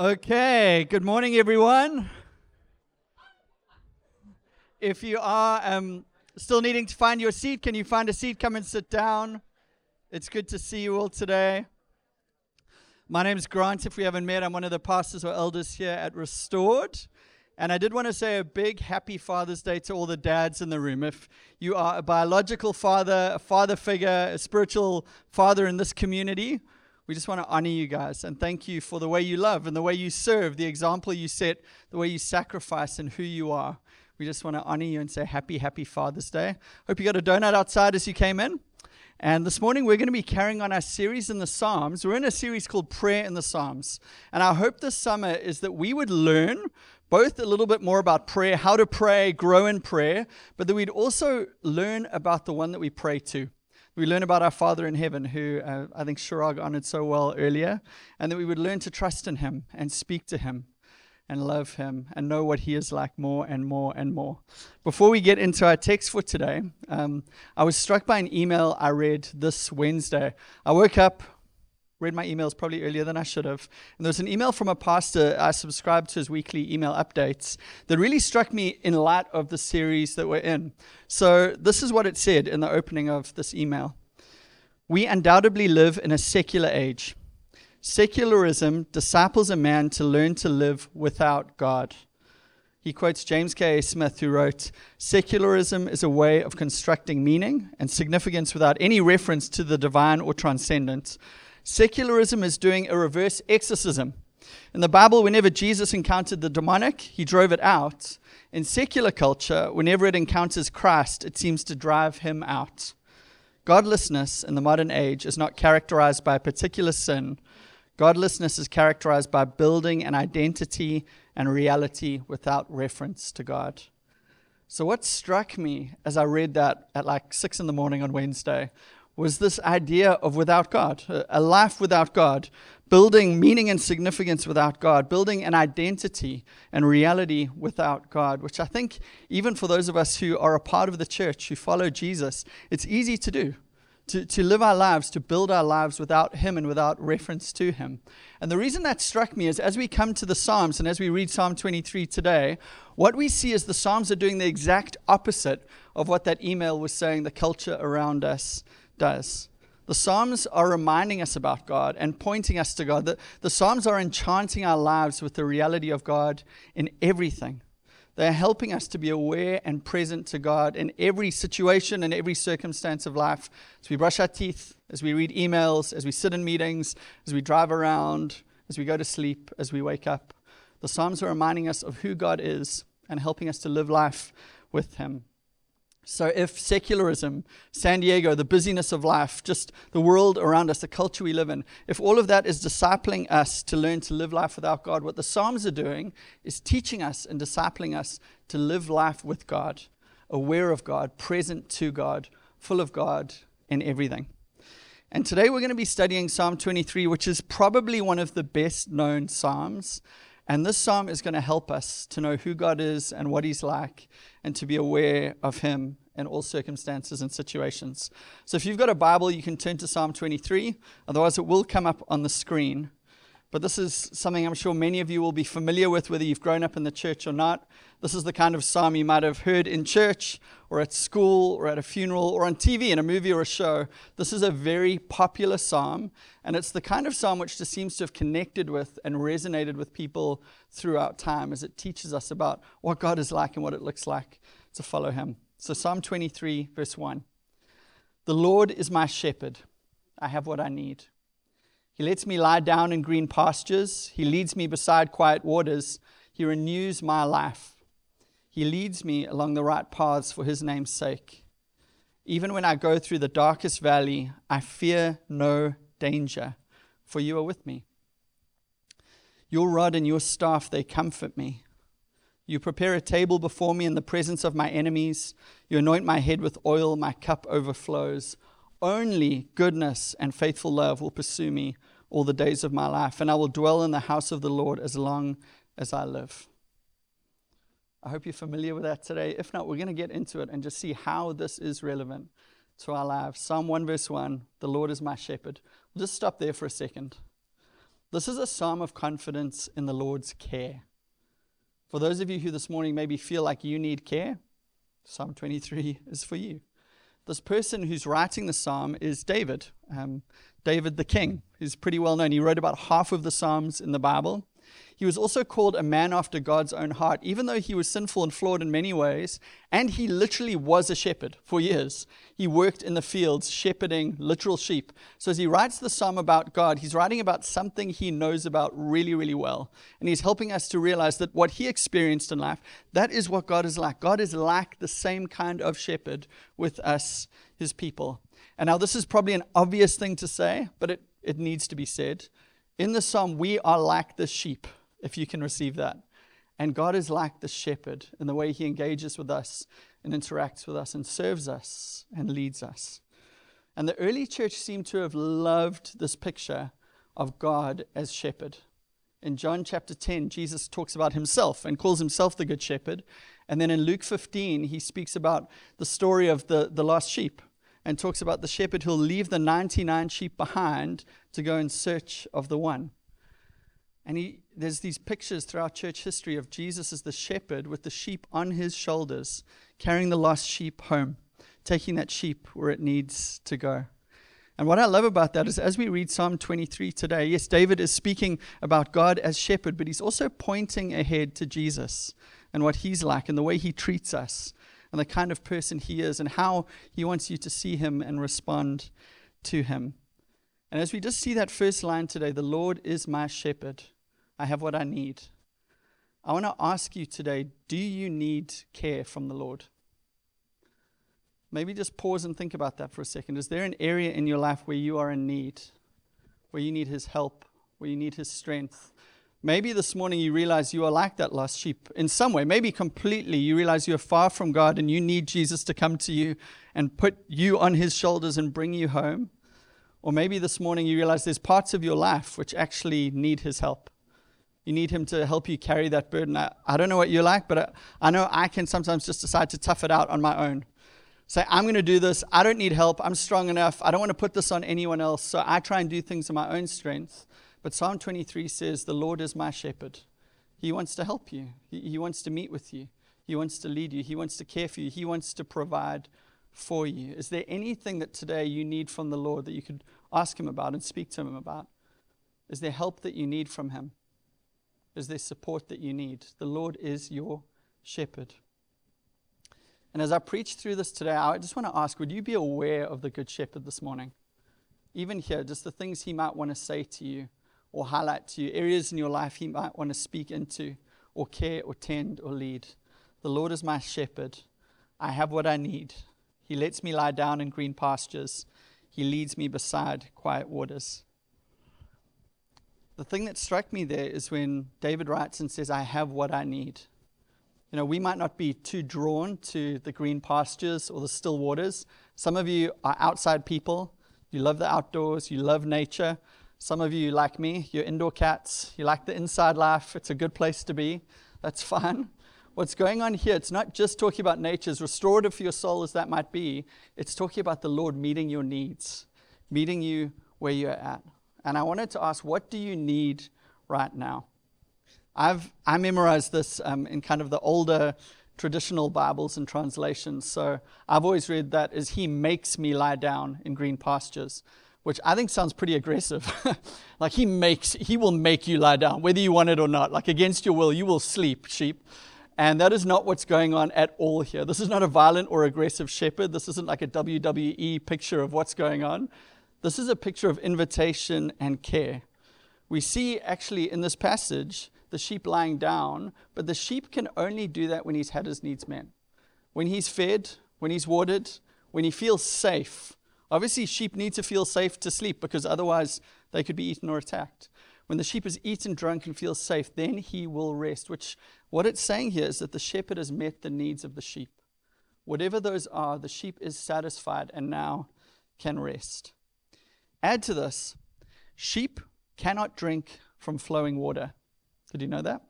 Okay, good morning, everyone. If you are um, still needing to find your seat, can you find a seat? Come and sit down. It's good to see you all today. My name is Grant. If we haven't met, I'm one of the pastors or elders here at Restored. And I did want to say a big happy Father's Day to all the dads in the room. If you are a biological father, a father figure, a spiritual father in this community, we just want to honor you guys and thank you for the way you love and the way you serve, the example you set, the way you sacrifice, and who you are. We just want to honor you and say happy, happy Father's Day. Hope you got a donut outside as you came in. And this morning we're going to be carrying on our series in the Psalms. We're in a series called Prayer in the Psalms. And our hope this summer is that we would learn both a little bit more about prayer, how to pray, grow in prayer, but that we'd also learn about the one that we pray to we learn about our Father in heaven, who uh, I think Shirag honored so well earlier, and that we would learn to trust in Him and speak to Him and love Him and know what He is like more and more and more. Before we get into our text for today, um, I was struck by an email I read this Wednesday. I woke up, read my emails probably earlier than I should have. And there was an email from a pastor. I subscribed to his weekly email updates that really struck me in light of the series that we're in. So, this is what it said in the opening of this email We undoubtedly live in a secular age. Secularism disciples a man to learn to live without God. He quotes James K.A. Smith, who wrote Secularism is a way of constructing meaning and significance without any reference to the divine or transcendent. Secularism is doing a reverse exorcism. In the Bible, whenever Jesus encountered the demonic, he drove it out. In secular culture, whenever it encounters Christ, it seems to drive him out. Godlessness in the modern age is not characterized by a particular sin. Godlessness is characterized by building an identity and reality without reference to God. So, what struck me as I read that at like six in the morning on Wednesday was this idea of without God, a life without God, building meaning and significance without God, building an identity and reality without God, which I think, even for those of us who are a part of the church, who follow Jesus, it's easy to do. To, to live our lives, to build our lives without Him and without reference to Him. And the reason that struck me is as we come to the Psalms and as we read Psalm 23 today, what we see is the Psalms are doing the exact opposite of what that email was saying, the culture around us does. The Psalms are reminding us about God and pointing us to God. The, the Psalms are enchanting our lives with the reality of God in everything. They are helping us to be aware and present to God in every situation and every circumstance of life. As we brush our teeth, as we read emails, as we sit in meetings, as we drive around, as we go to sleep, as we wake up. The Psalms are reminding us of who God is and helping us to live life with Him. So, if secularism, San Diego, the busyness of life, just the world around us, the culture we live in, if all of that is discipling us to learn to live life without God, what the Psalms are doing is teaching us and discipling us to live life with God, aware of God, present to God, full of God in everything. And today we're going to be studying Psalm 23, which is probably one of the best known Psalms. And this psalm is going to help us to know who God is and what He's like, and to be aware of Him in all circumstances and situations. So if you've got a Bible, you can turn to Psalm 23. Otherwise, it will come up on the screen. But this is something I'm sure many of you will be familiar with, whether you've grown up in the church or not. This is the kind of psalm you might have heard in church or at school or at a funeral or on TV in a movie or a show. This is a very popular psalm, and it's the kind of psalm which just seems to have connected with and resonated with people throughout time as it teaches us about what God is like and what it looks like to follow Him. So, Psalm 23, verse 1 The Lord is my shepherd, I have what I need. He lets me lie down in green pastures. He leads me beside quiet waters. He renews my life. He leads me along the right paths for his name's sake. Even when I go through the darkest valley, I fear no danger, for you are with me. Your rod and your staff, they comfort me. You prepare a table before me in the presence of my enemies. You anoint my head with oil, my cup overflows. Only goodness and faithful love will pursue me all the days of my life, and I will dwell in the house of the Lord as long as I live. I hope you're familiar with that today. If not, we're going to get into it and just see how this is relevant to our lives. Psalm 1, verse 1 The Lord is my shepherd. We'll just stop there for a second. This is a psalm of confidence in the Lord's care. For those of you who this morning maybe feel like you need care, Psalm 23 is for you. This person who's writing the psalm is David, um, David the king, who's pretty well known. He wrote about half of the psalms in the Bible. He was also called a man after God's own heart, even though he was sinful and flawed in many ways. And he literally was a shepherd for years. He worked in the fields, shepherding literal sheep. So as he writes the psalm about God, he's writing about something he knows about really, really well. And he's helping us to realize that what he experienced in life, that is what God is like. God is like the same kind of shepherd with us, his people. And now, this is probably an obvious thing to say, but it, it needs to be said. In the psalm, we are like the sheep if you can receive that. And God is like the shepherd in the way he engages with us and interacts with us and serves us and leads us. And the early church seemed to have loved this picture of God as shepherd. In John chapter 10, Jesus talks about himself and calls himself the good shepherd. And then in Luke 15, he speaks about the story of the, the lost sheep and talks about the shepherd who'll leave the 99 sheep behind to go in search of the one. And he, there's these pictures throughout church history of Jesus as the shepherd with the sheep on his shoulders, carrying the lost sheep home, taking that sheep where it needs to go. And what I love about that is as we read Psalm 23 today, yes, David is speaking about God as shepherd, but he's also pointing ahead to Jesus and what he's like and the way he treats us and the kind of person he is and how he wants you to see him and respond to him. And as we just see that first line today, the Lord is my shepherd, I have what I need. I want to ask you today do you need care from the Lord? Maybe just pause and think about that for a second. Is there an area in your life where you are in need, where you need His help, where you need His strength? Maybe this morning you realize you are like that lost sheep in some way, maybe completely. You realize you are far from God and you need Jesus to come to you and put you on His shoulders and bring you home. Or maybe this morning you realize there's parts of your life which actually need His help. You need Him to help you carry that burden. I, I don't know what you're like, but I, I know I can sometimes just decide to tough it out on my own. Say, I'm going to do this. I don't need help. I'm strong enough. I don't want to put this on anyone else. So I try and do things in my own strength. But Psalm 23 says, The Lord is my shepherd. He wants to help you, He, wants to meet with you, He wants to lead you, He wants to care for you, He wants to provide for you? Is there anything that today you need from the Lord that you could ask Him about and speak to Him about? Is there help that you need from Him? Is there support that you need? The Lord is your shepherd. And as I preach through this today, I just want to ask would you be aware of the Good Shepherd this morning? Even here, just the things He might want to say to you or highlight to you, areas in your life He might want to speak into or care or tend or lead. The Lord is my shepherd. I have what I need. He lets me lie down in green pastures. He leads me beside quiet waters. The thing that struck me there is when David writes and says, I have what I need. You know, we might not be too drawn to the green pastures or the still waters. Some of you are outside people. You love the outdoors. You love nature. Some of you, like me, you're indoor cats. You like the inside life. It's a good place to be. That's fine what's going on here, it's not just talking about nature, as restorative for your soul as that might be, it's talking about the Lord meeting your needs, meeting you where you're at. And I wanted to ask, what do you need right now? I've I memorized this um, in kind of the older traditional Bibles and translations. So I've always read that as He makes me lie down in green pastures, which I think sounds pretty aggressive. like He makes, He will make you lie down, whether you want it or not. Like against your will, you will sleep, sheep. And that is not what's going on at all here. This is not a violent or aggressive shepherd. This isn't like a WWE picture of what's going on. This is a picture of invitation and care. We see actually in this passage the sheep lying down, but the sheep can only do that when he's had his needs met. When he's fed, when he's watered, when he feels safe. Obviously, sheep need to feel safe to sleep because otherwise they could be eaten or attacked. When the sheep is eaten, drunk, and feels safe, then he will rest. Which, what it's saying here is that the shepherd has met the needs of the sheep. Whatever those are, the sheep is satisfied and now can rest. Add to this, sheep cannot drink from flowing water. Did you know that?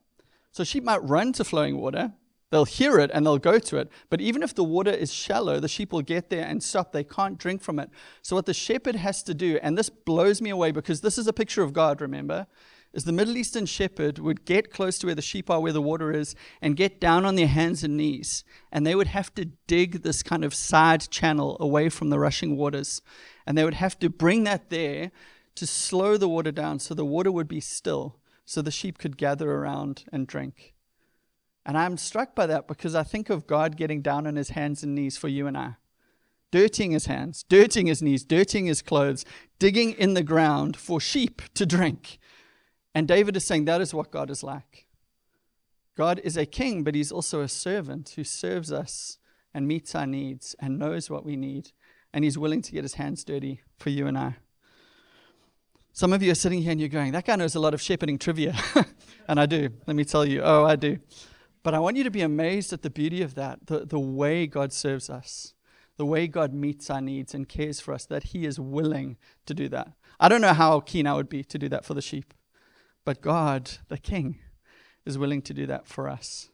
So sheep might run to flowing water, They'll hear it and they'll go to it. But even if the water is shallow, the sheep will get there and stop. They can't drink from it. So, what the shepherd has to do, and this blows me away because this is a picture of God, remember, is the Middle Eastern shepherd would get close to where the sheep are, where the water is, and get down on their hands and knees. And they would have to dig this kind of side channel away from the rushing waters. And they would have to bring that there to slow the water down so the water would be still, so the sheep could gather around and drink. And I'm struck by that because I think of God getting down on his hands and knees for you and I. Dirtying his hands, dirtying his knees, dirtying his clothes, digging in the ground for sheep to drink. And David is saying that is what God is like. God is a king, but he's also a servant who serves us and meets our needs and knows what we need. And he's willing to get his hands dirty for you and I. Some of you are sitting here and you're going, that guy knows a lot of shepherding trivia. and I do. Let me tell you. Oh, I do. But I want you to be amazed at the beauty of that, the, the way God serves us, the way God meets our needs and cares for us, that He is willing to do that. I don't know how keen I would be to do that for the sheep, but God, the King, is willing to do that for us.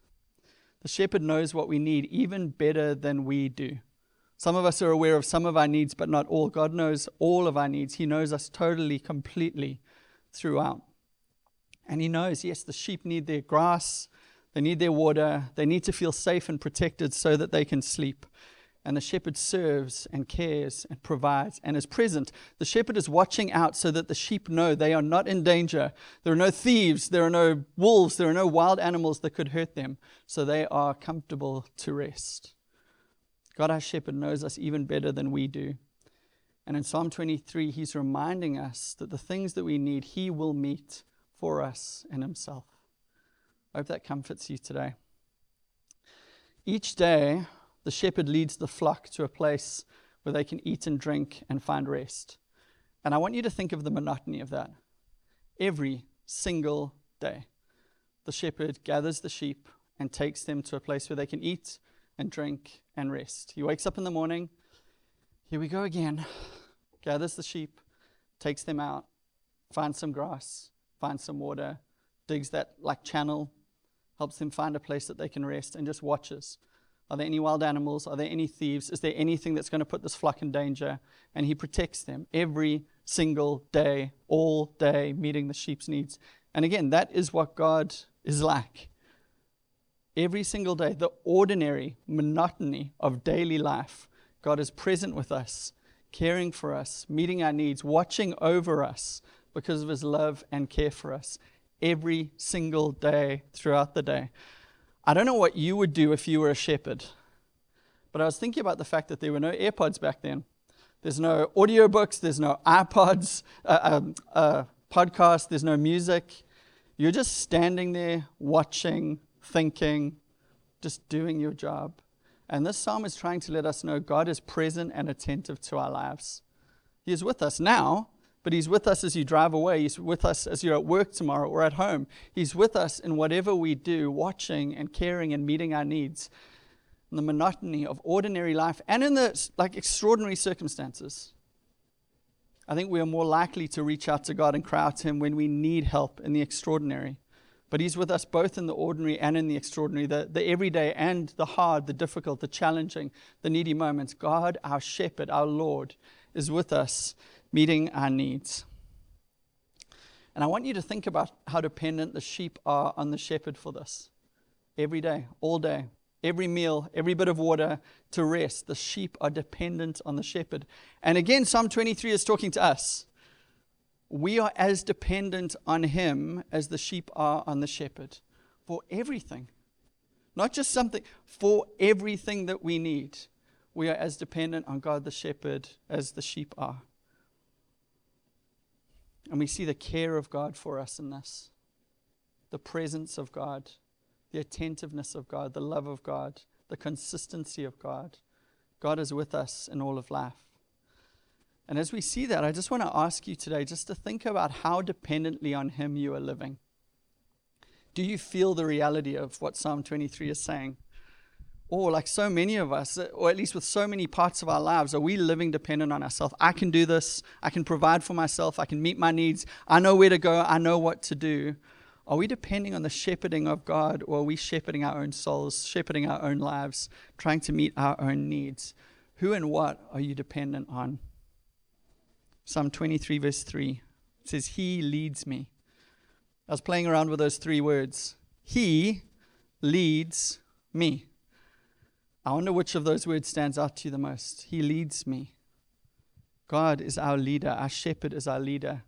The shepherd knows what we need even better than we do. Some of us are aware of some of our needs, but not all. God knows all of our needs. He knows us totally, completely throughout. And He knows, yes, the sheep need their grass, they need their water. They need to feel safe and protected so that they can sleep. And the shepherd serves and cares and provides and is present. The shepherd is watching out so that the sheep know they are not in danger. There are no thieves, there are no wolves, there are no wild animals that could hurt them. So they are comfortable to rest. God, our shepherd, knows us even better than we do. And in Psalm 23, he's reminding us that the things that we need, he will meet for us in himself. I hope that comforts you today. Each day, the shepherd leads the flock to a place where they can eat and drink and find rest. And I want you to think of the monotony of that. Every single day, the shepherd gathers the sheep and takes them to a place where they can eat and drink and rest. He wakes up in the morning. Here we go again. Gathers the sheep, takes them out, finds some grass, finds some water, digs that like channel helps them find a place that they can rest, and just watches. Are there any wild animals? Are there any thieves? Is there anything that's going to put this flock in danger? And he protects them every single day, all day, meeting the sheep's needs. And again, that is what God is like. Every single day, the ordinary monotony of daily life, God is present with us, caring for us, meeting our needs, watching over us because of his love and care for us every single day throughout the day. I don't know what you would do if you were a shepherd, but I was thinking about the fact that there were no AirPods back then. There's no audiobooks, there's no iPods, uh, um, uh, podcasts, there's no music. You're just standing there, watching, thinking, just doing your job. And this psalm is trying to let us know God is present and attentive to our lives. He is with us now, but He's with us as you drive away. He's with us as you're at work tomorrow or at home. He's with us in whatever we do, watching and caring and meeting our needs. In the monotony of ordinary life and in the like extraordinary circumstances. I think we are more likely to reach out to God and cry out to Him when we need help in the extraordinary. But He's with us both in the ordinary and in the extraordinary, the, the everyday and the hard, the difficult, the challenging, the needy moments. God, our shepherd, our Lord, is with us meeting our needs. And I want you to think about how dependent the sheep are on the shepherd for this. Every day, all day, every meal, every bit of water to rest. The sheep are dependent on the shepherd. And again, Psalm 23 is talking to us. We are as dependent on him as the sheep are on the shepherd for everything. Not just something, for everything that we need. We are as dependent on God the shepherd as the sheep are. And we see the care of God for us in this the presence of God, the attentiveness of God, the love of God, the consistency of God. God is with us in all of life. And as we see that, I just want to ask you today just to think about how dependently on Him you are living. Do you feel the reality of what Psalm 23 is saying? Or like so many of us, or at least with so many parts of our lives, are we living dependent on ourselves? I can do this. I can provide for myself. I can meet my needs. I know where to go. I know what to do. Are we depending on the shepherding of God, or are we shepherding our own souls, shepherding our own lives, trying to meet our own needs? Who and what are you dependent on? Psalm 23, verse 3 says, He leads me. I was playing around with those three words. He leads me. I wonder which of those words stands out to you the most. He leads me. God is our leader, our shepherd is our leader.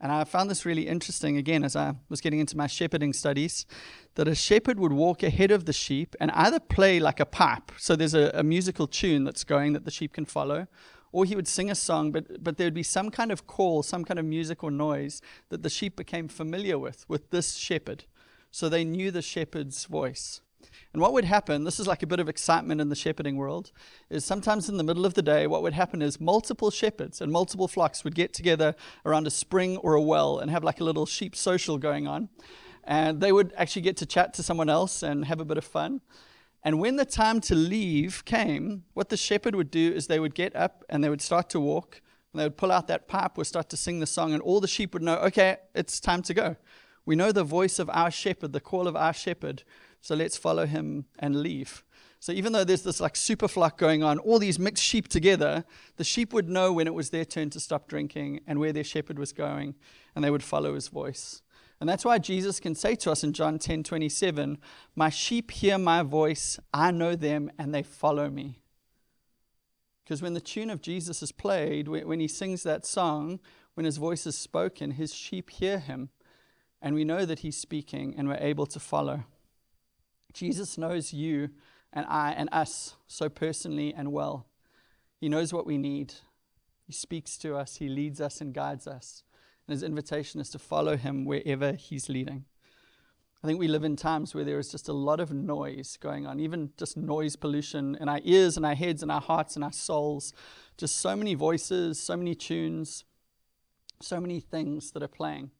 And I found this really interesting again as I was getting into my shepherding studies that a shepherd would walk ahead of the sheep and either play like a pipe, so there's a, a, musical tune that's going that the sheep can follow, or he would sing a song, but, but there would be some kind of call, some kind of music or noise that the sheep became familiar with, with this shepherd. So they knew the shepherd's voice. And what would happen, this is like a bit of excitement in the shepherding world, is sometimes in the middle of the day, what would happen is multiple shepherds and multiple flocks would get together around a spring or a well and have like a little sheep social going on. And they would actually get to chat to someone else and have a bit of fun. And when the time to leave came, what the shepherd would do is they would get up and they would start to walk. And they would pull out that pipe would start to sing the song, and all the sheep would know, okay, it's time to go. We know the voice of our shepherd, the call of our shepherd. So let's follow him and leave. So even though there's this like super flock going on, all these mixed sheep together, the sheep would know when it was their turn to stop drinking and where their shepherd was going, and they would follow his voice. And that's why Jesus can say to us in John 10 27, My sheep hear my voice, I know them, and they follow me. Because when the tune of Jesus is played, when he sings that song, when his voice is spoken, his sheep hear him, and we know that he's speaking, and we're able to follow. Jesus knows you and I and us so personally and well. He knows what we need. He speaks to us, He leads us and guides us. And His invitation is to follow Him wherever He's leading. I think we live in times where there is just a lot of noise going on, even just noise pollution in our ears and our heads and our hearts and our souls. Just so many voices, so many tunes, so many things that are playing.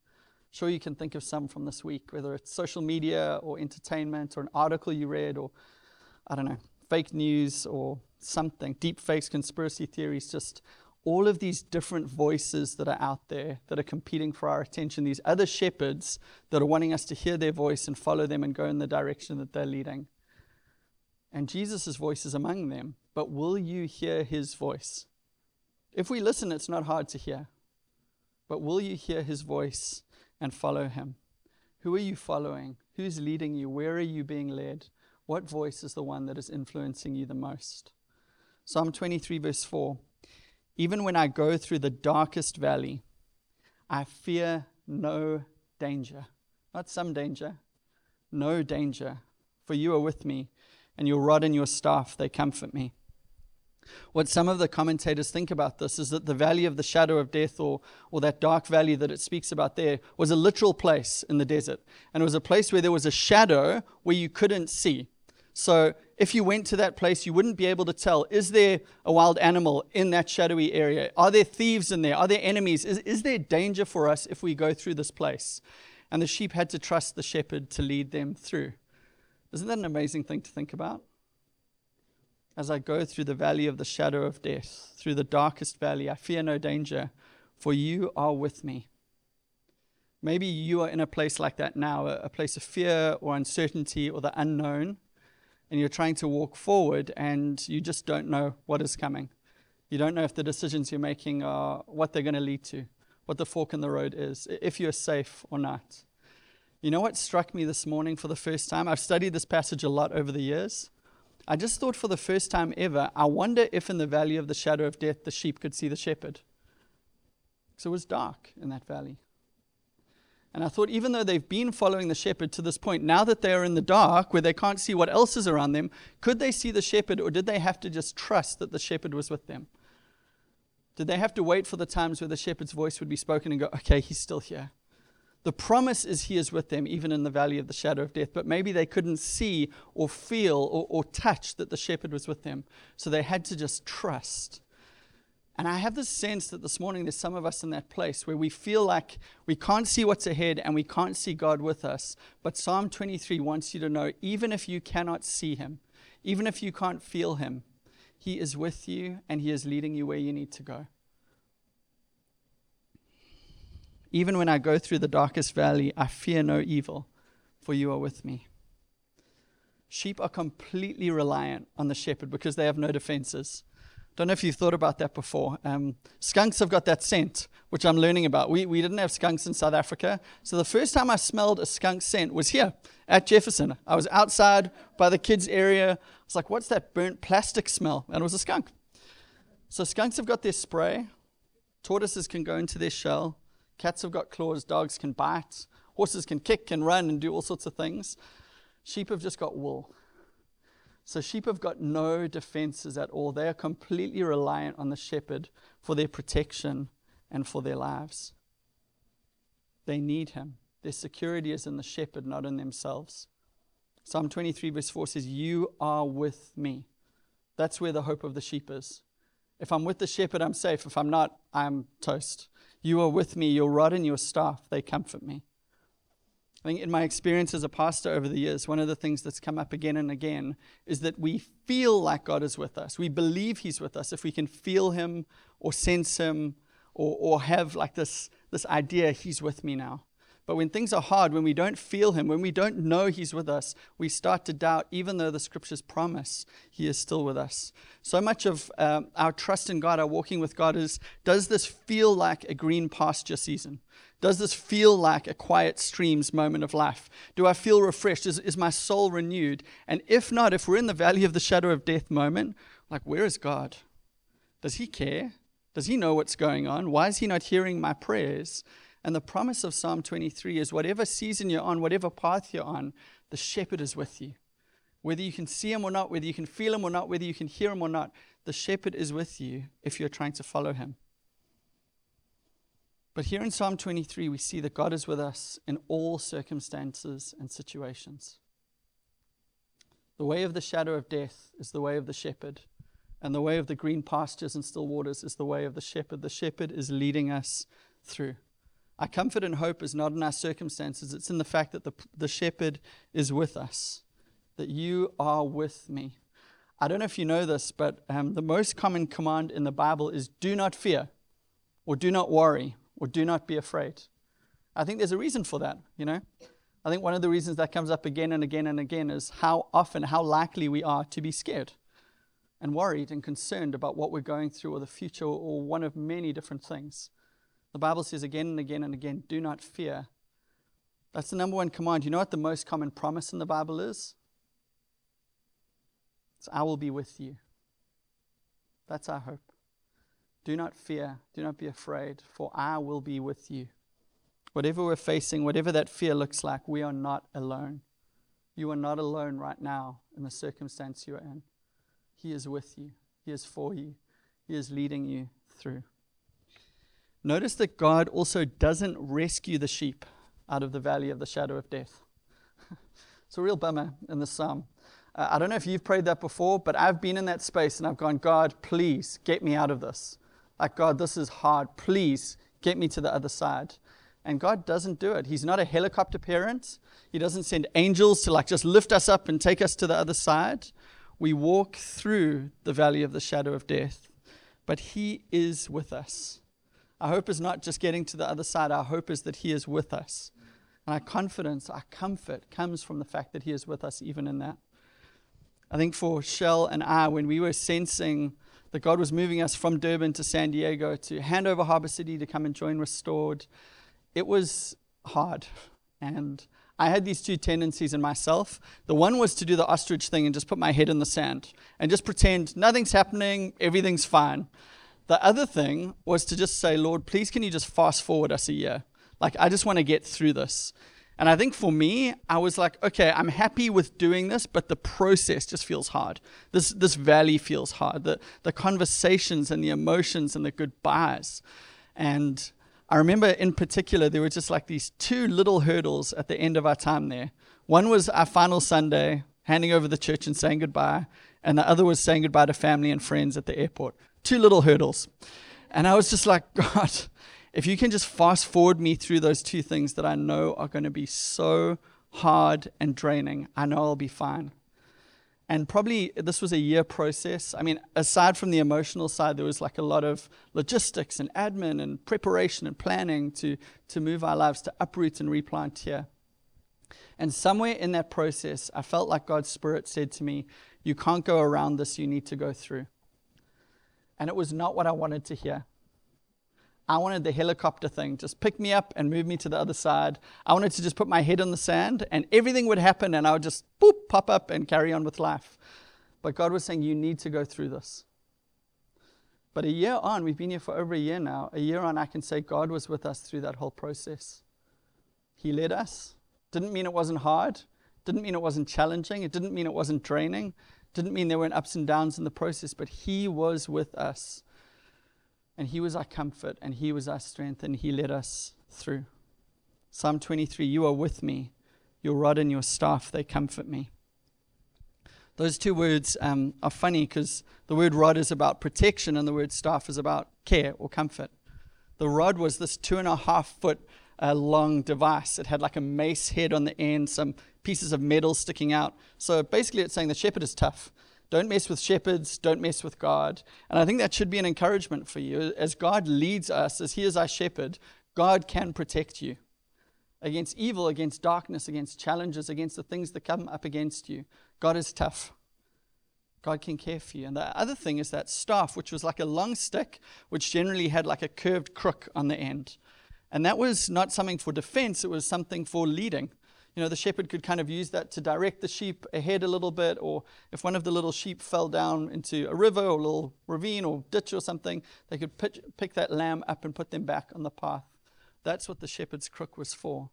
Sure, you can think of some from this week, whether it's social media or entertainment or an article you read or, I don't know, fake news or something, deep fakes, conspiracy theories, just all of these different voices that are out there that are competing for our attention, these other shepherds that are wanting us to hear their voice and follow them and go in the direction that they're leading. And Jesus' voice is among them, but will you hear his voice? If we listen, it's not hard to hear. But will you hear his voice and follow him. Who are you following? Who's leading you? Where are you being led? What voice is the one that is influencing you the most? Psalm 23, verse 4 Even when I go through the darkest valley, I fear no danger. Not some danger, no danger. For you are with me, and your rod and your staff, they comfort me. What some of the commentators think about this is that the valley of the shadow of death, or, or that dark valley that it speaks about there, was a literal place in the desert. And it was a place where there was a shadow where you couldn't see. So if you went to that place, you wouldn't be able to tell is there a wild animal in that shadowy area? Are there thieves in there? Are there enemies? Is, is there danger for us if we go through this place? And the sheep had to trust the shepherd to lead them through. Isn't that an amazing thing to think about? As I go through the valley of the shadow of death, through the darkest valley, I fear no danger, for you are with me. Maybe you are in a place like that now, a, place of fear or uncertainty or the unknown, and you're trying to walk forward and you just don't know what is coming. You don't know if the decisions you're making are what they're going to lead to, what the fork in the road is, if you're safe or not. You know what struck me this morning for the first time? I've studied this passage a lot over the years. I just thought for the first time ever, I wonder if in the valley of the shadow of death the sheep could see the shepherd. Because it was dark in that valley. And I thought, even though they've been following the shepherd to this point, now that they are in the dark where they can't see what else is around them, could they see the shepherd or did they have to just trust that the shepherd was with them? Did they have to wait for the times where the shepherd's voice would be spoken and go, okay, he's still here? The promise is He is with them, even in the valley of the shadow of death. But maybe they couldn't see or feel or, or touch that the shepherd was with them. So they had to just trust. And I have this sense that this morning there's some of us in that place where we feel like we can't see what's ahead and we can't see God with us. But Psalm 23 wants you to know even if you cannot see Him, even if you can't feel Him, He is with you and He is leading you where you need to go. Even when I go through the darkest valley, I fear no evil, for you are with me. Sheep are completely reliant on the shepherd because they have no defenses. Don't know if you've thought about that before. Um, skunks have got that scent, which I'm learning about. We, we didn't have skunks in South Africa. So the first time I smelled a skunk scent was here at Jefferson. I was outside by the kids' area. I was like, what's that burnt plastic smell? And it was a skunk. So skunks have got their spray. Tortoises can go into their shell. Cats have got claws. Dogs can bite. Horses can kick and run and do all sorts of things. Sheep have just got wool. So sheep have got no defenses at all. They are completely reliant on the shepherd for their protection and for their lives. They need him. Their security is in the shepherd, not in themselves. Psalm 23, verse 4 says, You are with me. That's where the hope of the sheep is. If I'm with the shepherd, I'm safe. If I'm not, I'm toast. You are with me. Your rod and your staff, they comfort me. I think in my experience as a pastor over the years, one of the things that's come up again and again is that we feel like God is with us. We believe He's with us if we can feel Him or sense Him or, or have like this, this idea, He's with me now. But when things are hard, when we don't feel Him, when we don't know He's with us, we start to doubt, even though the scriptures promise He is still with us. So much of um, our trust in God, our walking with God, is does this feel like a green pasture season? Does this feel like a quiet streams moment of life? Do I feel refreshed? Is, is my soul renewed? And if not, if we're in the valley of the shadow of death moment, like, where is God? Does He care? Does He know what's going on? Why is He not hearing my prayers? And the promise of Psalm 23 is whatever season you're on, whatever path you're on, the shepherd is with you. Whether you can see him or not, whether you can feel him or not, whether you can hear him or not, the shepherd is with you if you're trying to follow him. But here in Psalm 23, we see that God is with us in all circumstances and situations. The way of the shadow of death is the way of the shepherd, and the way of the green pastures and still waters is the way of the shepherd. The shepherd is leading us through. Our comfort and hope is not in our circumstances, it's in the fact that the, the shepherd is with us, that you are with me. I don't know if you know this, but um, the most common command in the Bible is do not fear or do not worry or do not be afraid. I think there's a reason for that, you know? I think one of the reasons that comes up again and again and again is how often, how likely we are to be scared and worried and concerned about what we're going through or the future or one of many different things. The Bible says again and again and again, do not fear. That's the number one command. You know what the most common promise in the Bible is? It's, I will be with you. That's our hope. Do not fear, do not be afraid, for I will be with you. Whatever we're facing, whatever that fear looks like, we are not alone. You are not alone right now in the circumstance you are in. He is with you, He is for you, He is leading you through. Notice that God also doesn't rescue the sheep out of the valley of the shadow of death. it's a real bummer in the psalm. Uh, I don't know if you've prayed that before, but I've been in that space and I've gone, God, please get me out of this. Like, God, this is hard. Please get me to the other side. And God doesn't do it. He's not a helicopter parent. He doesn't send angels to like just lift us up and take us to the other side. We walk through the valley of the shadow of death, but He is with us. Our hope is not just getting to the other side, our hope is that He is with us. And our confidence, our comfort comes from the fact that He is with us even in that. I think for Shell and I, when we were sensing that God was moving us from Durban to San Diego to Hanover Harbor City to come and join Restored, it was hard. And I had these two tendencies in myself. The one was to do the ostrich thing and just put my head in the sand and just pretend nothing's happening, everything's fine. The other thing was to just say, Lord, please can you just fast forward us a year? Like, I just want to get through this. And I think for me, I was like, okay, I'm happy with doing this, but the process just feels hard. This this valley feels hard. The the conversations and the emotions and the goodbyes. And I remember in particular there were just like these two little hurdles at the end of our time there. One was our final Sunday, handing over the church and saying goodbye, and the other was saying goodbye to family and friends at the airport. Two little hurdles. And I was just like, God, if you can just fast forward me through those two things that I know are going to be so hard and draining, I know I'll be fine. And probably this was a year process. I mean, aside from the emotional side, there was like a lot of logistics and admin and preparation and planning to, to move our lives, to uproot and replant here. And somewhere in that process, I felt like God's Spirit said to me, You can't go around this, you need to go through. And it was not what I wanted to hear. I wanted the helicopter thing, just pick me up and move me to the other side. I wanted to just put my head on the sand and everything would happen and I would just boop, pop up and carry on with life. But God was saying, You need to go through this. But a year on, we've been here for over a year now. A year on, I can say God was with us through that whole process. He led us. Didn't mean it wasn't hard. Didn't mean it wasn't challenging. It didn't mean it wasn't draining. Didn't mean there weren't ups and downs in the process, but He was with us. And He was our comfort, and He was our strength, and He led us through. Psalm 23 You are with me, your rod and your staff, they comfort me. Those two words um, are funny because the word rod is about protection, and the word staff is about care or comfort. The rod was this two and a half foot uh, long device. It had like a mace head on the end, some pieces of metal sticking out. So basically, it's saying the shepherd is tough. Don't mess with shepherds, don't mess with God. And I think that should be an encouragement for you. As God leads us, as He is our shepherd, God can protect you against evil, against darkness, against challenges, against the things that come up against you. God is tough. God can care for you. And the other thing is that staff, which was like a long stick, which generally had like a curved crook on the end. And that was not something for defense, it was something for leading you know, the shepherd could kind of use that to direct the sheep ahead a little bit, or if one of the little sheep fell down into a river or a little ravine or ditch or something, they could pitch, pick that lamb up and put them back on the path. That's what the shepherd's crook was for.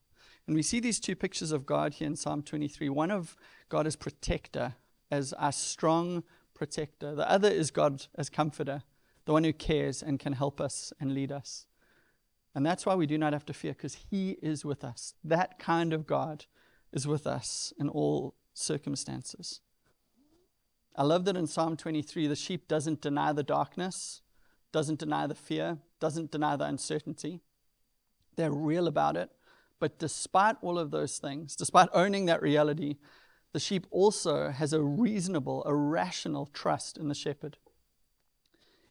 And we see these two pictures of God here in Psalm 23 one of God as protector, as our strong protector, the other is God as comforter, the one who cares and can help us and lead us. And that's why we do not have to fear, because He is with us. That kind of God is with us in all circumstances. I love that in Psalm 23, the sheep doesn't deny the darkness, doesn't deny the fear, doesn't deny the uncertainty. They're real about it. But despite all of those things, despite owning that reality, the sheep also has a reasonable, a rational trust in the shepherd.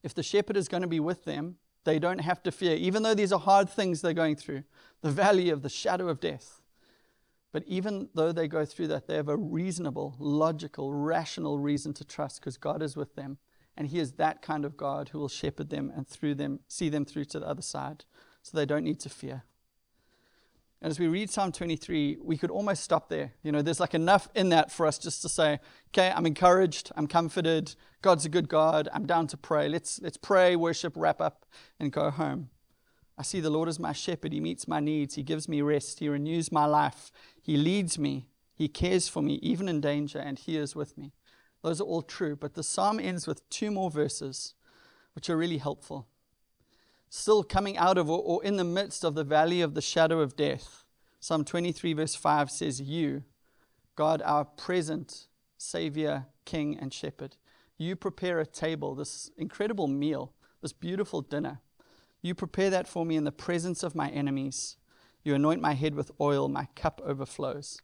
If the shepherd is going to be with them, they don't have to fear, even though these are hard things they're going through the valley of the shadow of death. But even though they go through that, they have a reasonable, logical, rational reason to trust because God is with them. And He is that kind of God who will shepherd them and through them, see them through to the other side. So they don't need to fear. And as we read Psalm 23, we could almost stop there. You know, there's like enough in that for us just to say, okay, I'm encouraged, I'm comforted, God's a good God, I'm down to pray. Let's, let's pray, worship, wrap up, and go home. I see the Lord as my shepherd. He meets my needs, He gives me rest, He renews my life, He leads me, He cares for me, even in danger, and He is with me. Those are all true. But the psalm ends with two more verses, which are really helpful still coming out of or, in the midst of the valley of the shadow of death. Psalm 23, verse 5 says, You, God, our present Savior, King, and Shepherd, you prepare a table, this incredible meal, this beautiful dinner. You prepare that for me in the presence of my enemies. You anoint my head with oil, my cup overflows.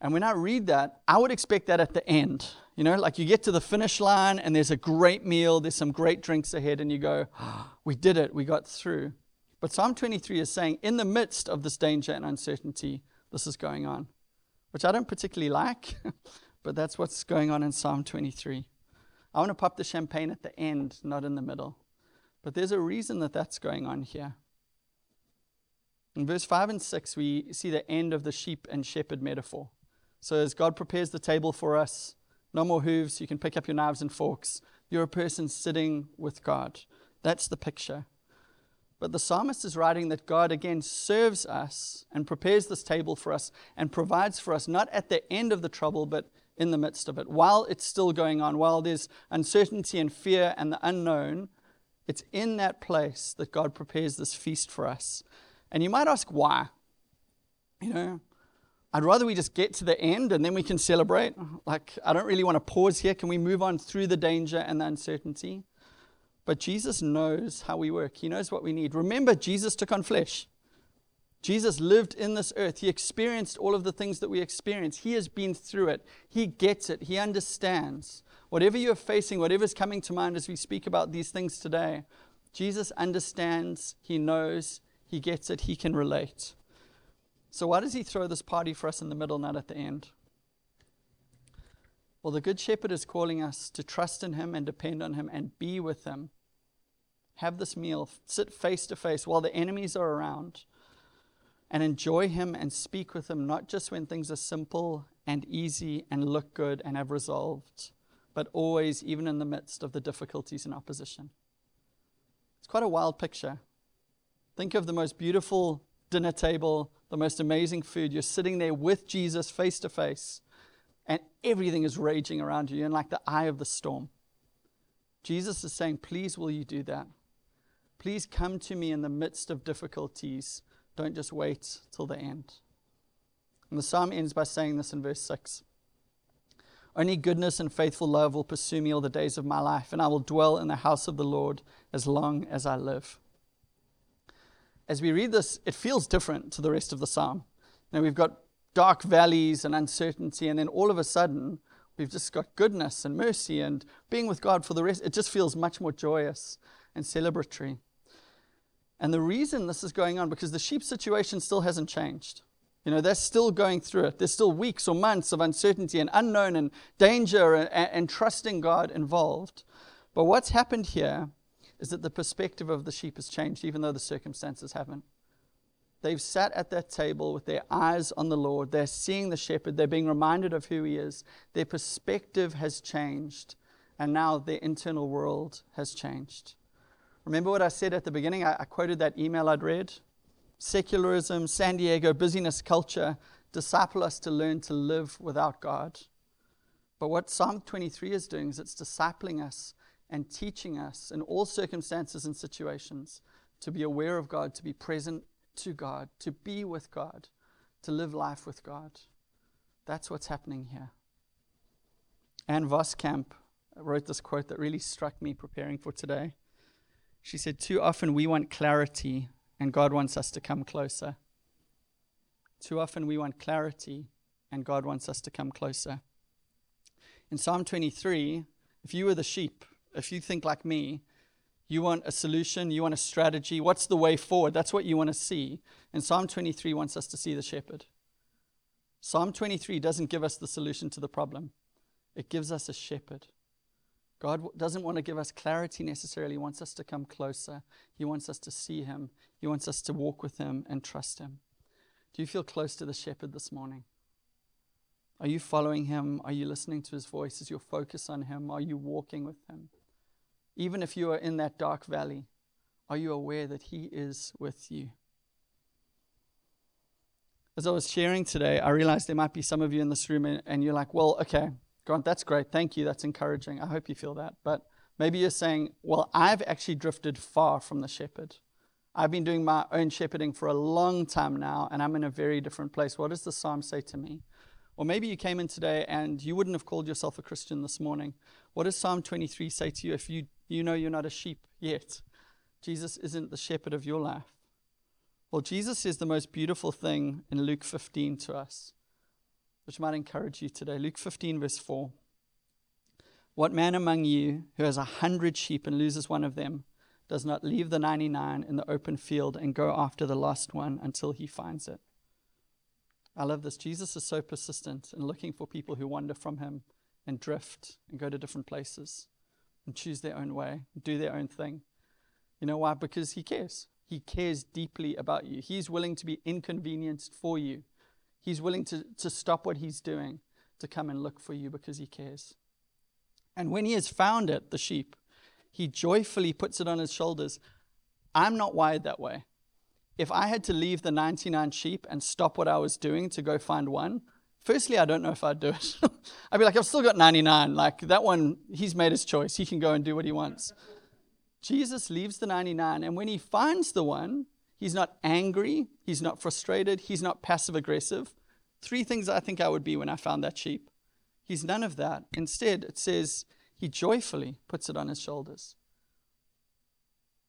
And when I read that, I would expect that at the end. You know, like you get to the finish line and there's a great meal, there's some great drinks ahead, and you go, oh, We did it, we got through. But Psalm 23 is saying, in the midst of this danger and uncertainty, this is going on, which I don't particularly like, but that's what's going on in Psalm 23. I want to pop the champagne at the end, not in the middle. But there's a reason that that's going on here. In verse 5 and 6, we see the end of the sheep and shepherd metaphor. So, as God prepares the table for us, no more hooves, you can pick up your knives and forks. You're a person sitting with God. That's the picture. But the psalmist is writing that God again serves us and prepares this table for us and provides for us, not at the end of the trouble, but in the midst of it. While it's still going on, while there's uncertainty and fear and the unknown, it's in that place that God prepares this feast for us. And you might ask why. You know, I'd rather we just get to the end and then we can celebrate. Like, I don't really want to pause here. Can we move on through the danger and the uncertainty? But Jesus knows how we work, He knows what we need. Remember, Jesus took on flesh. Jesus lived in this earth. He experienced all of the things that we experience. He has been through it. He gets it. He understands. Whatever you're facing, whatever's coming to mind as we speak about these things today, Jesus understands. He knows. He gets it. He can relate. So, why does he throw this party for us in the middle, not at the end? Well, the Good Shepherd is calling us to trust in him and depend on him and be with him. Have this meal, sit face to face while the enemies are around and enjoy Him and speak with Him, not just when things are simple and easy and look good and have resolved, but always, even in the midst of the difficulties and opposition. It's quite a wild picture. Think of the most beautiful dinner table, the most amazing food. You're sitting there with Jesus face to face, and everything is raging around you. You're in like the eye of the storm. Jesus is saying, Please, will you do that? Please come to me in the midst of difficulties don't just wait till the end. And the psalm ends by saying this in verse 6 Only goodness and faithful love will pursue me all the days of my life, and I will dwell in the house of the Lord as long as I live. As we read this, it feels different to the rest of the psalm. Now, we've got dark valleys and uncertainty, and then all of a sudden, we've just got goodness and mercy and being with God for the rest. It just feels much more joyous and celebratory. And the reason this is going on, because the sheep situation still hasn't changed. You know, they're still going through it. There's still weeks or months of uncertainty and unknown and danger and, and, trusting God involved. But what's happened here is that the perspective of the sheep has changed, even though the circumstances haven't. They've sat at that table with their eyes on the Lord. They're seeing the shepherd. They're being reminded of who he is. Their perspective has changed, and now their internal world has changed. Remember what I said at the beginning? I, I quoted that email I'd read. Secularism, San Diego, busyness culture disciple us to learn to live without God. But what Psalm 23 is doing is it's discipling us and teaching us in all circumstances and situations to be aware of God, to be present to God, to be with God, to live life with God. That's what's happening here. Ann Voskamp wrote this quote that really struck me preparing for today. She said, Too often we want clarity, and God wants us to come closer. Too often we want clarity, and God wants us to come closer. In Psalm 23, if you were the sheep, if you think like me, you want a solution, you want a strategy, what's the way forward? That's what you want to see. And Psalm 23 wants us to see the shepherd. Psalm 23 doesn't give us the solution to the problem, it gives us a shepherd. God doesn't want to give us clarity necessarily. He wants us to come closer. He wants us to see Him. He wants us to walk with Him and trust Him. Do you feel close to the shepherd this morning? Are you following Him? Are you listening to His voice? Is your focus on Him? Are you walking with Him? Even if you are in that dark valley, are you aware that He is with you? As I was sharing today, I realized there might be some of you in this room and, and you're like, well, okay, Grant, that's great. Thank you. That's encouraging. I hope you feel that. But maybe you're saying, well, I've actually drifted far from the shepherd. I've been doing my own shepherding for a long time now, and I'm in a very different place. What does the psalm say to me? Or maybe you came in today and you wouldn't have called yourself a Christian this morning. What does Psalm 23 say to you if you, you know you're not a sheep yet? Jesus isn't the shepherd of your life. Well, Jesus says the most beautiful thing in Luke 15 to us which might encourage you today. Luke 15, verse 4. What man among you who has a hundred sheep and loses one of them does not leave the 99 in the open field and go after the lost one until he finds it? I love this. Jesus is so persistent in looking for people who wander from him and drift and go to different places and choose their own way, do their own thing. You know why? Because he cares. He cares deeply about you. He's willing to be inconvenienced for you He's willing to, to stop what he's doing to come and look for you because he cares. And when he has found it, the sheep, he joyfully puts it on his shoulders. I'm not wired that way. If I had to leave the 99 sheep and stop what I was doing to go find one, firstly, I don't know if I'd do it. I'd be like, I've still got 99. Like that one, he's made his choice. He can go and do what he wants. Jesus leaves the 99, and when he finds the one, He's not angry. He's not frustrated. He's not passive aggressive. Three things I think I would be when I found that sheep. He's none of that. Instead, it says he joyfully puts it on his shoulders.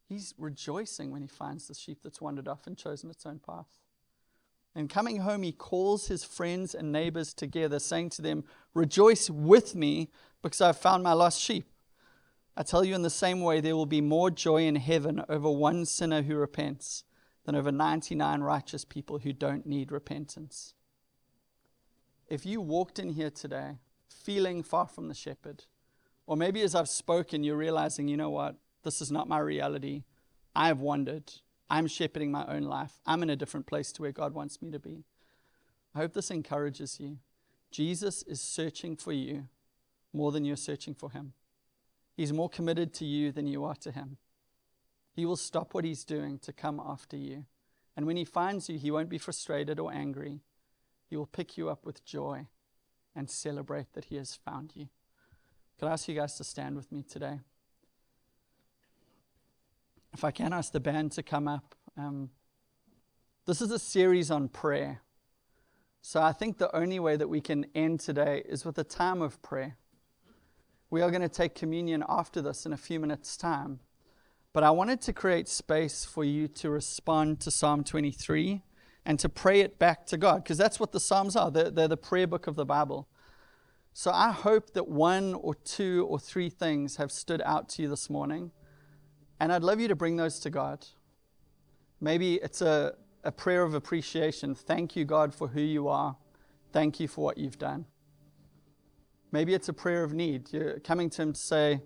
He's rejoicing when he finds the sheep that's wandered off and chosen its own path. And coming home, he calls his friends and neighbors together, saying to them, Rejoice with me because I've found my lost sheep. I tell you, in the same way, there will be more joy in heaven over one sinner who repents than over 99 righteous people who don't need repentance. If you walked in here today feeling far from the shepherd, or maybe as I've spoken, you're realizing, you know what, this is not my reality. I have wandered. I'm shepherding my own life. I'm in a different place to where God wants me to be. I hope this encourages you. Jesus is searching for you more than you're searching for him. He's more committed to you than you are to him. He will stop what he's doing to come after you. And when he finds you, he won't be frustrated or angry. He will pick you up with joy and celebrate that he has found you. Could I ask you guys to stand with me today? If I can ask the band to come up. Um, this is a series on prayer. So I think the only way that we can end today is with a time of prayer. We are going to take communion after this in a few minutes' time. But I wanted to create space for you to respond to Psalm 23 and to pray it back to God, because that's what the Psalms are. They're, they're, the prayer book of the Bible. So I hope that one or two or three things have stood out to you this morning and I'd love you to bring those to God. Maybe it's a, a prayer of appreciation. Thank you, God, for who you are. Thank you for what you've done. Maybe it's a prayer of need. You're coming to Him to say,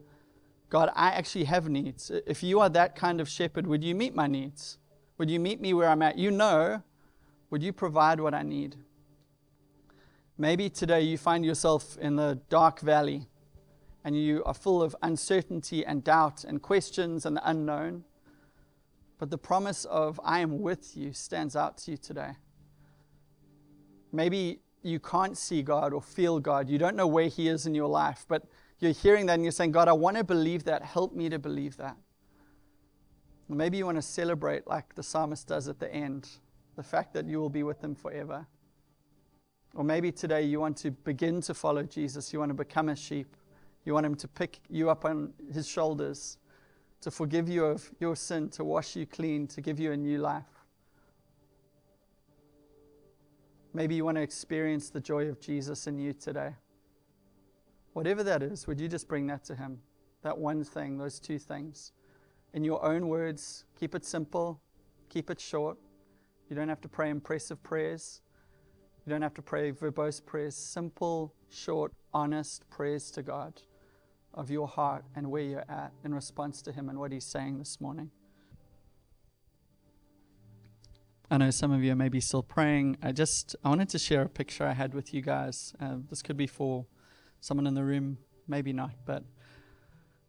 God, I actually have needs. If you are that kind of shepherd, would you meet my needs? Would you meet me where I'm at? You know, would you provide what I need? Maybe today you find yourself in the dark valley and you are full of uncertainty and doubt and questions and the unknown. But the promise of I am with you stands out to you today. Maybe you can't see God or feel God. You don't know where He is in your life, but you're hearing that and you're saying, God, I want to believe that. Help me to believe that. Or maybe you want to celebrate like the psalmist does at the end the fact that you will be with Him forever. Or maybe today you want to begin to follow Jesus. You want to become a sheep. You want Him to pick you up on His shoulders, to forgive you of your sin, to wash you clean, to give you a new life. Maybe you want to experience the joy of Jesus in you today. Whatever that is, would you just bring that to Him? That one thing, those two things. In your own words, keep it simple, keep it short. You don't have to pray impressive prayers. You don't have to pray verbose prayers. Simple, short, honest prayers to God of your heart and where you're at in response to Him and what He's saying this morning. I know some of you may be still praying. I just I wanted to share a picture I had with you guys. Uh, this could be for someone in the room, maybe not, but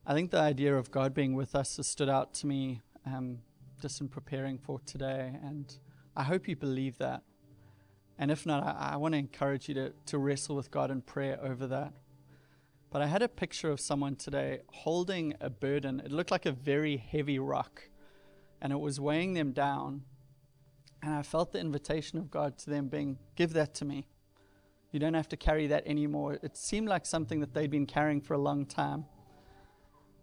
I think the idea of God being with us has stood out to me um, just in preparing for today, and I hope you believe that. And if not, I, I want to encourage you to, to wrestle with God in prayer over that. But I had a picture of someone today holding a burden. It looked like a very heavy rock, and it was weighing them down. And I felt the invitation of God to them being, Give that to me. You don't have to carry that anymore. It seemed like something that they'd been carrying for a long time.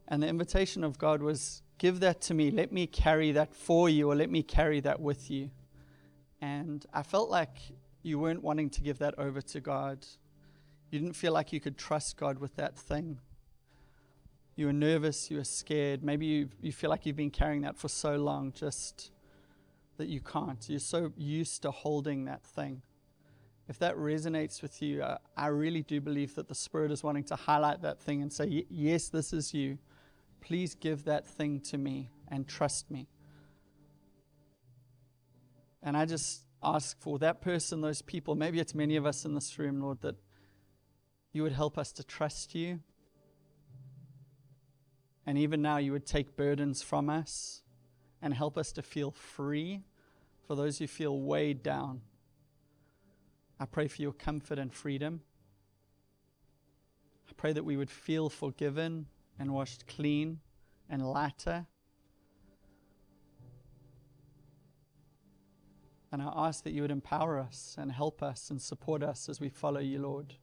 And the invitation of God was, Give that to me. Let me carry that for you, or let me carry that with you. And I felt like you weren't wanting to give that over to God you didn't feel like you could trust God with that thing. You were nervous, you were scared. Maybe you, you feel like you've been carrying that for so long just that you can't. You're so used to holding that thing. If that resonates with you, I, I really do believe that the Spirit is wanting to highlight that thing and say, Yes, this is you. Please give that thing to me and trust me. And I just ask for that person, those people, maybe it's many of us in this room, Lord, that you would help us to trust you. And even now, you would take burdens from us and help us to feel free for those who feel weighed down. I pray for your comfort and freedom. I pray that we would feel forgiven and washed clean and lighter. And I ask that you would empower us and help us and support us as we follow you, Lord.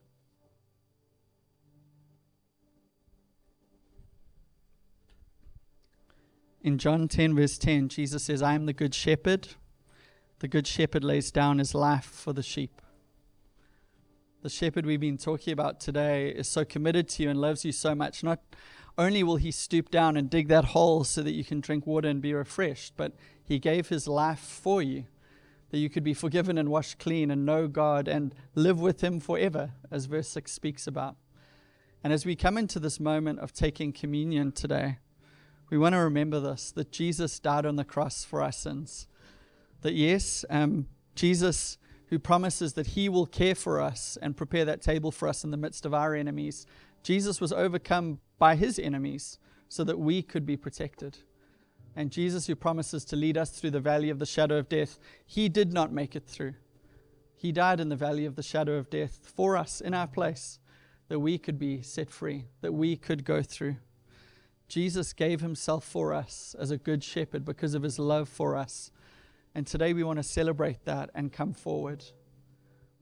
In John 10, verse 10, Jesus says, I am the good shepherd. The good shepherd lays down his life for the sheep. The shepherd we've been talking about today is so committed to you and loves you so much. Not only will he stoop down and dig that hole so that you can drink water and be refreshed, but he gave his life for you, that you could be forgiven and washed clean and know God and live with him forever, as verse 6 speaks about. And as we come into this moment of taking communion today, we want to remember this that Jesus died on the cross for our sins. That yes, um, Jesus, who promises that he will care for us and prepare that table for us in the midst of our enemies, Jesus was overcome by his enemies so that we could be protected. And Jesus, who promises to lead us through the valley of the shadow of death, he did not make it through. He died in the valley of the shadow of death for us in our place that we could be set free, that we could go through. Jesus gave himself for us as a good shepherd because of his love for us. And today we want to celebrate that and come forward.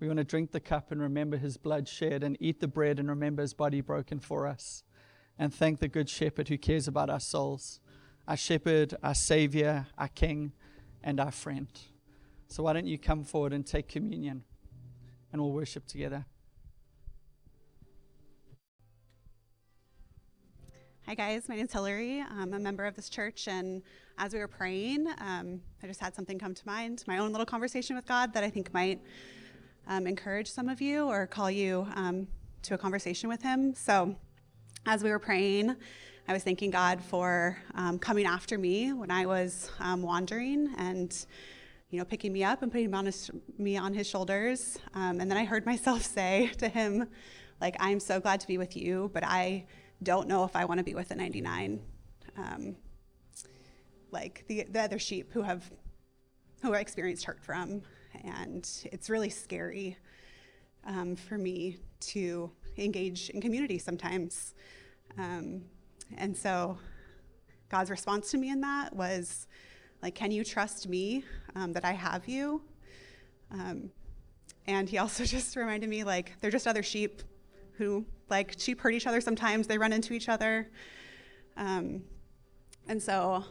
We want to drink the cup and remember his blood shed and eat the bread and remember his body broken for us. And thank the good shepherd who cares about our souls, our shepherd, our savior, our king, and our friend. So why don't you come forward and take communion and we'll worship together. Hi, guys. My name's Hillary. I'm a member of this church, and as we were praying, um, I just had something come to mind my own little conversation with God that I think might um, encourage some of you or call you um, to a conversation with Him. So, as we were praying, I was thanking God for um, coming after me when I was um, wandering and you know, picking me up and putting on his, me on his shoulders. Um, and then I heard myself say to him, like, I'm so glad to be with you, but I don't know if I want to be with the 99. Um, like the, the other sheep who have who I experienced hurt from. And it's really scary um, for me to engage in community sometimes. Um, and so God's response to me in that was like, can you trust me um, that I have you? Um, and he also just reminded me like, they're just other sheep who like sheep hurt each other sometimes, they run into each other. Um, and so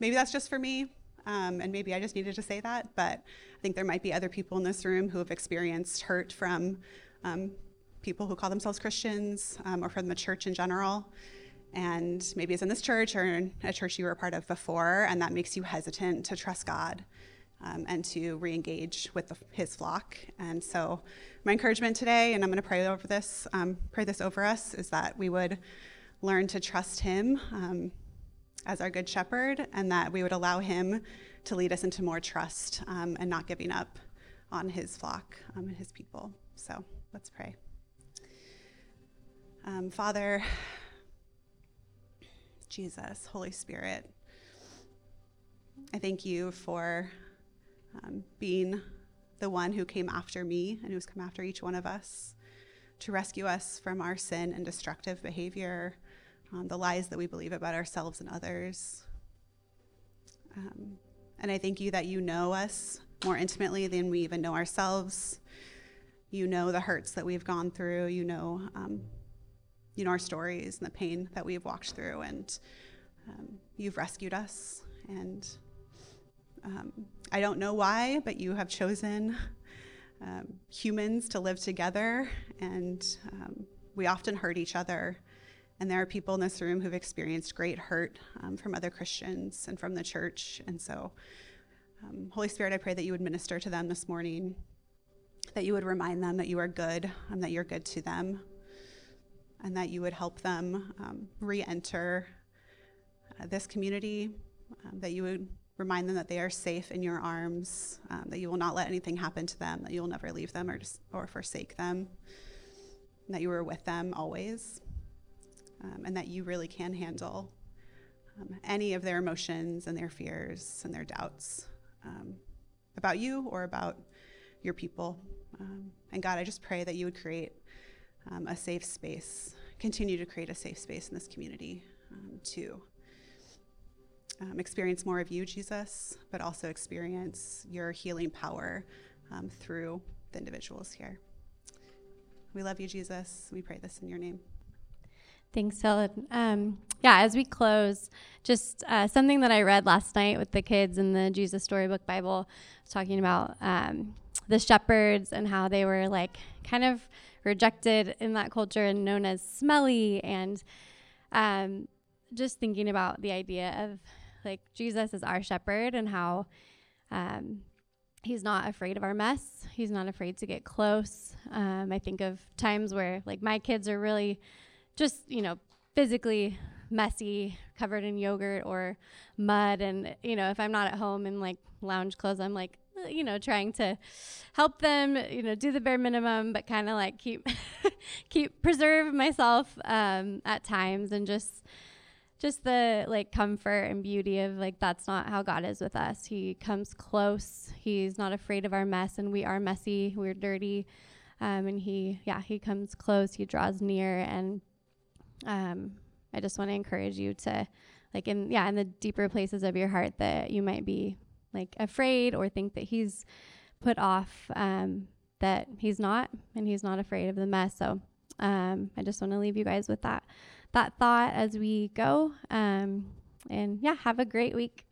maybe that's just for me, um, and maybe I just needed to say that, but I think there might be other people in this room who have experienced hurt from um, people who call themselves Christians um, or from the church in general. And maybe it's in this church or in a church you were a part of before, and that makes you hesitant to trust God um, and to re engage with the, his flock. And so, my encouragement today, and I'm going to pray over this, um, pray this over us, is that we would learn to trust him um, as our good shepherd, and that we would allow him to lead us into more trust um, and not giving up on his flock um, and his people. So, let's pray. Um, Father, Jesus, Holy Spirit, I thank you for um, being the one who came after me and who's come after each one of us to rescue us from our sin and destructive behavior, um, the lies that we believe about ourselves and others. Um, and I thank you that you know us more intimately than we even know ourselves. You know the hurts that we've gone through. You know, um, you know our stories and the pain that we've walked through, and um, you've rescued us. And um, I don't know why, but you have chosen um, humans to live together, and um, we often hurt each other. And there are people in this room who've experienced great hurt um, from other Christians and from the church. And so, um, Holy Spirit, I pray that you would minister to them this morning, that you would remind them that you are good and that you're good to them, and that you would help them um, re enter uh, this community, that you would remind them that they are safe in your arms, um, that you will not let anything happen to them, that you will never leave them or, just, or forsake them, that you are with them always, um, and that you really can handle um, any of their emotions and their fears and their doubts um, about you or about your people. Um, and God, I just pray that you would create um, a safe space, continue to create a safe space in this community to um, experience more of you, Jesus, but also experience your healing power um, through the individuals here. We love you, Jesus. We pray this in your name. Thanks, Helen. Um, yeah, as we close, just uh, something that I read last night with the kids in the Jesus Storybook Bible, talking about um, the shepherds and how they were like kind of rejected in that culture and known as smelly, and um, just thinking about the idea of like Jesus is our shepherd and how um, he's not afraid of our mess. He's not afraid to get close. Um, I think of times where like my kids are really just you know physically messy, covered in yogurt or mud. And, you know, if I'm not at home in like lounge clothes, I'm like, uh, you know, trying to help them, you know, do the bare minimum, but kind of like keep, keep preserve myself um, at times and just, just the like comfort and beauty of like that's not how God is with us. He comes close. He's not afraid of our mess, and we are messy. We're dirty, um, and he yeah he comes close. He draws near, and um, I just want to encourage you to, like, in yeah, in the deeper places of your heart that you might be like afraid or think that he's put off, um, that he's not, and he's not afraid of the mess. So um, I just want to leave you guys with that that thought as we go. Um, and yeah, have a great week.